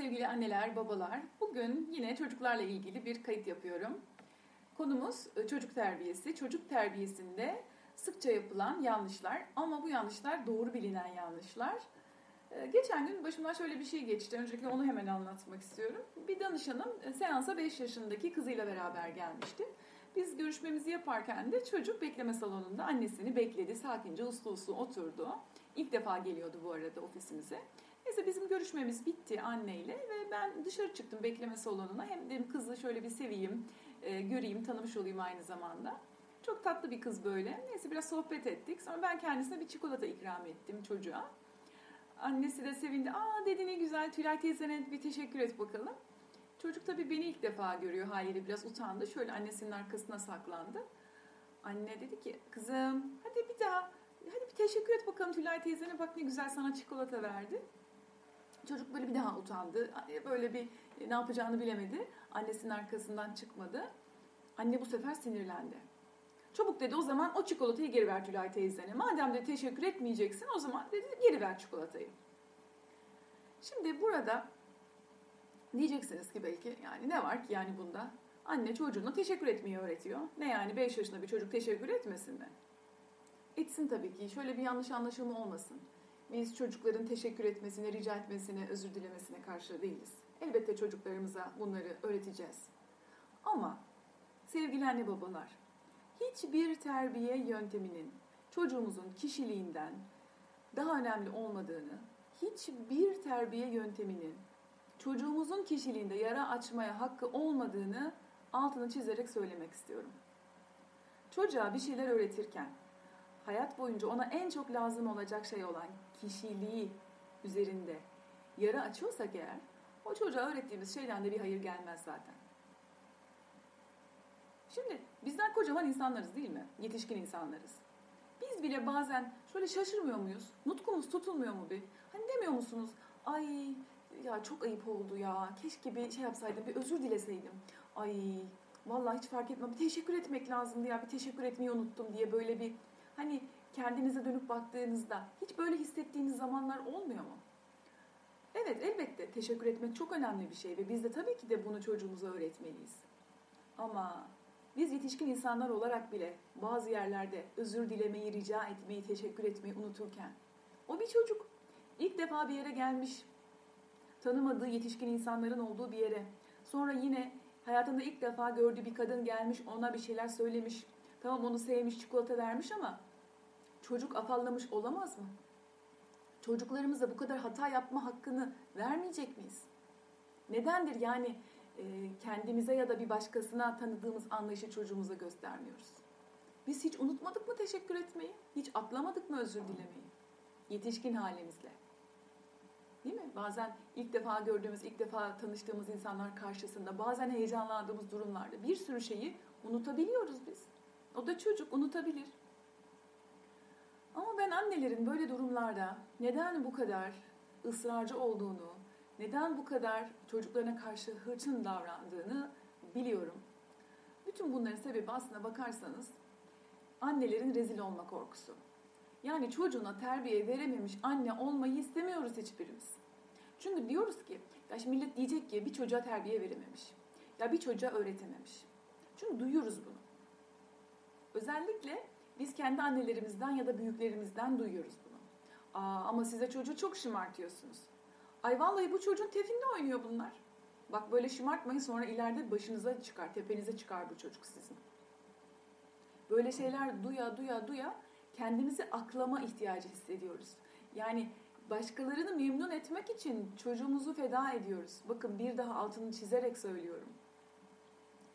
sevgili anneler, babalar. Bugün yine çocuklarla ilgili bir kayıt yapıyorum. Konumuz e, çocuk terbiyesi. Çocuk terbiyesinde sıkça yapılan yanlışlar ama bu yanlışlar doğru bilinen yanlışlar. E, geçen gün başımdan şöyle bir şey geçti. Öncelikle onu hemen anlatmak istiyorum. Bir danışanım e, seansa 5 yaşındaki kızıyla beraber gelmişti. Biz görüşmemizi yaparken de çocuk bekleme salonunda annesini bekledi. Sakince uslu uslu oturdu. İlk defa geliyordu bu arada ofisimize. Neyse bizim görüşmemiz bitti anneyle ve ben dışarı çıktım bekleme salonuna. Hem dedim kızı şöyle bir seveyim, e, göreyim, tanımış olayım aynı zamanda. Çok tatlı bir kız böyle. Neyse biraz sohbet ettik. Sonra ben kendisine bir çikolata ikram ettim çocuğa. Annesi de sevindi. Aa dedi ne güzel Tülay teyzene bir teşekkür et bakalım. Çocuk tabii beni ilk defa görüyor haliyle biraz utandı. Şöyle annesinin arkasına saklandı. Anne dedi ki kızım hadi bir daha hadi bir teşekkür et bakalım Tülay teyzene bak ne güzel sana çikolata verdi. Çocuk böyle bir daha utandı. Böyle bir e, ne yapacağını bilemedi. Annesinin arkasından çıkmadı. Anne bu sefer sinirlendi. Çabuk dedi o zaman o çikolatayı geri ver Tülay teyzene. Madem de teşekkür etmeyeceksin o zaman dedi geri ver çikolatayı. Şimdi burada diyeceksiniz ki belki yani ne var ki yani bunda? Anne çocuğuna teşekkür etmeyi öğretiyor. Ne yani 5 yaşında bir çocuk teşekkür etmesin mi? Etsin tabii ki. Şöyle bir yanlış anlaşılma olmasın. Biz çocukların teşekkür etmesine, rica etmesine, özür dilemesine karşı değiliz. Elbette çocuklarımıza bunları öğreteceğiz. Ama sevgili anne babalar, hiçbir terbiye yönteminin çocuğumuzun kişiliğinden daha önemli olmadığını, hiçbir terbiye yönteminin çocuğumuzun kişiliğinde yara açmaya hakkı olmadığını altını çizerek söylemek istiyorum. Çocuğa bir şeyler öğretirken hayat boyunca ona en çok lazım olacak şey olan kişiliği üzerinde yara açıyorsak eğer o çocuğa öğrettiğimiz şeyden de bir hayır gelmez zaten. Şimdi bizler kocaman insanlarız değil mi? Yetişkin insanlarız. Biz bile bazen şöyle şaşırmıyor muyuz? Nutkumuz tutulmuyor mu bir? Hani demiyor musunuz? Ay ya çok ayıp oldu ya. Keşke bir şey yapsaydım, bir özür dileseydim. Ay vallahi hiç fark etmem. Bir teşekkür etmek lazımdı ya. Bir teşekkür etmeyi unuttum diye böyle bir hani kendinize dönüp baktığınızda hiç böyle hissettiğiniz zamanlar olmuyor mu? Evet elbette teşekkür etmek çok önemli bir şey ve biz de tabii ki de bunu çocuğumuza öğretmeliyiz. Ama biz yetişkin insanlar olarak bile bazı yerlerde özür dilemeyi, rica etmeyi, teşekkür etmeyi unuturken o bir çocuk ilk defa bir yere gelmiş, tanımadığı yetişkin insanların olduğu bir yere, sonra yine hayatında ilk defa gördüğü bir kadın gelmiş, ona bir şeyler söylemiş, tamam onu sevmiş, çikolata vermiş ama çocuk afallamış olamaz mı? Çocuklarımıza bu kadar hata yapma hakkını vermeyecek miyiz? Nedendir yani e, kendimize ya da bir başkasına tanıdığımız anlayışı çocuğumuza göstermiyoruz? Biz hiç unutmadık mı teşekkür etmeyi? Hiç atlamadık mı özür dilemeyi? Yetişkin halimizle. Değil mi? Bazen ilk defa gördüğümüz, ilk defa tanıştığımız insanlar karşısında, bazen heyecanlandığımız durumlarda bir sürü şeyi unutabiliyoruz biz. O da çocuk unutabilir. Ama ben annelerin böyle durumlarda neden bu kadar ısrarcı olduğunu, neden bu kadar çocuklarına karşı hırçın davrandığını biliyorum. Bütün bunların sebebi aslına bakarsanız annelerin rezil olma korkusu. Yani çocuğuna terbiye verememiş anne olmayı istemiyoruz hiçbirimiz. Çünkü diyoruz ki, ya şimdi millet diyecek ki bir çocuğa terbiye verememiş. Ya bir çocuğa öğretememiş. Çünkü duyuyoruz bunu. Özellikle biz kendi annelerimizden ya da büyüklerimizden duyuyoruz bunu. Aa, ama size çocuğu çok şımartıyorsunuz. Ay vallahi bu çocuğun tefinde oynuyor bunlar. Bak böyle şımartmayın sonra ileride başınıza çıkar, tepenize çıkar bu çocuk sizin. Böyle şeyler duya duya duya kendimizi aklama ihtiyacı hissediyoruz. Yani başkalarını memnun etmek için çocuğumuzu feda ediyoruz. Bakın bir daha altını çizerek söylüyorum.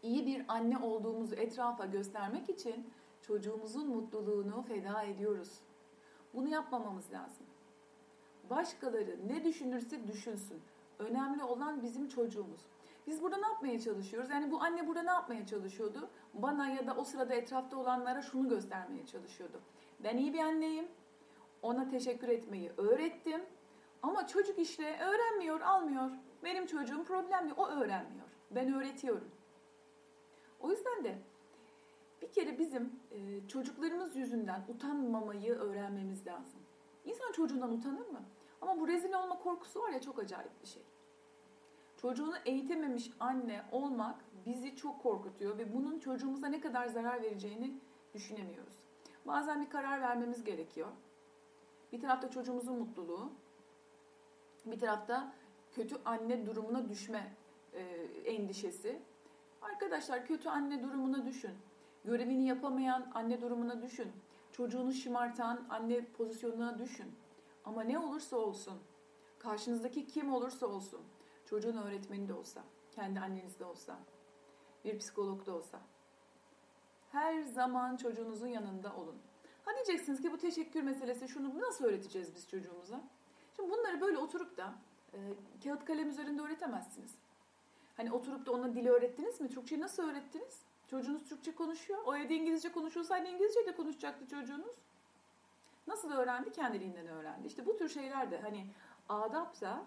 İyi bir anne olduğumuzu etrafa göstermek için çocuğumuzun mutluluğunu feda ediyoruz. Bunu yapmamamız lazım. Başkaları ne düşünürse düşünsün. Önemli olan bizim çocuğumuz. Biz burada ne yapmaya çalışıyoruz? Yani bu anne burada ne yapmaya çalışıyordu? Bana ya da o sırada etrafta olanlara şunu göstermeye çalışıyordu. Ben iyi bir anneyim. Ona teşekkür etmeyi öğrettim. Ama çocuk işte öğrenmiyor, almıyor. Benim çocuğum problemli, o öğrenmiyor. Ben öğretiyorum. O yüzden de bir kere bizim e, çocuklarımız yüzünden utanmamayı öğrenmemiz lazım. İnsan çocuğundan utanır mı? Ama bu rezil olma korkusu var ya çok acayip bir şey. Çocuğunu eğitememiş anne olmak bizi çok korkutuyor ve bunun çocuğumuza ne kadar zarar vereceğini düşünemiyoruz. Bazen bir karar vermemiz gerekiyor. Bir tarafta çocuğumuzun mutluluğu, bir tarafta kötü anne durumuna düşme e, endişesi. Arkadaşlar kötü anne durumuna düşün. Görevini yapamayan anne durumuna düşün. Çocuğunu şımartan anne pozisyonuna düşün. Ama ne olursa olsun, karşınızdaki kim olursa olsun, çocuğun öğretmeni de olsa, kendi anneniz de olsa, bir psikolog da olsa, her zaman çocuğunuzun yanında olun. Ha diyeceksiniz ki bu teşekkür meselesi şunu nasıl öğreteceğiz biz çocuğumuza? Şimdi bunları böyle oturup da e, kağıt kalem üzerinde öğretemezsiniz. Hani oturup da ona dili öğrettiniz mi? Türkçeyi nasıl öğrettiniz? Çocuğunuz Türkçe konuşuyor. O evde İngilizce konuşuyorsaydı İngilizce de konuşacaktı çocuğunuz. Nasıl öğrendi? Kendiliğinden öğrendi. İşte bu tür şeyler de hani adapta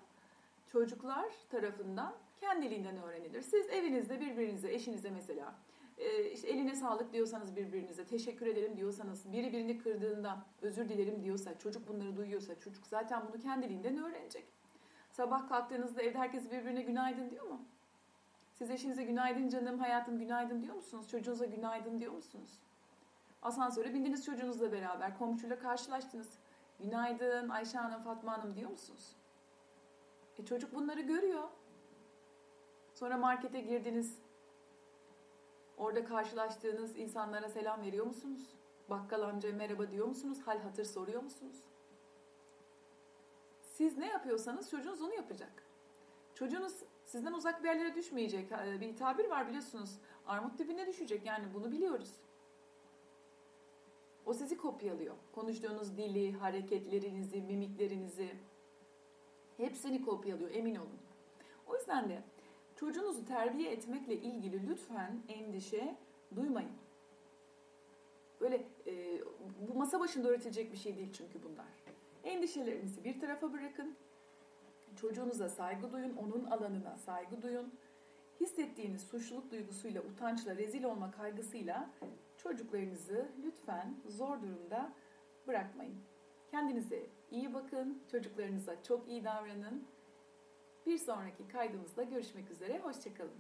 çocuklar tarafından kendiliğinden öğrenilir. Siz evinizde birbirinize, eşinize mesela e, işte eline sağlık diyorsanız birbirinize, teşekkür ederim diyorsanız, biri birini kırdığında özür dilerim diyorsa, çocuk bunları duyuyorsa, çocuk zaten bunu kendiliğinden öğrenecek. Sabah kalktığınızda evde herkes birbirine günaydın diyor mu? Siz eşinize günaydın canım, hayatım günaydın diyor musunuz? Çocuğunuza günaydın diyor musunuz? Asansöre bindiniz çocuğunuzla beraber, komşuyla karşılaştınız. Günaydın Ayşe Hanım, Fatma Hanım diyor musunuz? E çocuk bunları görüyor. Sonra markete girdiniz. Orada karşılaştığınız insanlara selam veriyor musunuz? Bakkal amca merhaba diyor musunuz? Hal hatır soruyor musunuz? Siz ne yapıyorsanız çocuğunuz onu yapacak. Çocuğunuz sizden uzak bir yerlere düşmeyecek. Bir tabir var biliyorsunuz. Armut dibine düşecek yani bunu biliyoruz. O sizi kopyalıyor. Konuştuğunuz dili, hareketlerinizi, mimiklerinizi hepsini kopyalıyor emin olun. O yüzden de çocuğunuzu terbiye etmekle ilgili lütfen endişe duymayın. Böyle e, bu masa başında öğretilecek bir şey değil çünkü bunlar. Endişelerinizi bir tarafa bırakın. Çocuğunuza saygı duyun, onun alanına saygı duyun. Hissettiğiniz suçluluk duygusuyla, utançla, rezil olma kaygısıyla çocuklarınızı lütfen zor durumda bırakmayın. Kendinize iyi bakın, çocuklarınıza çok iyi davranın. Bir sonraki kaydımızda görüşmek üzere, hoşçakalın.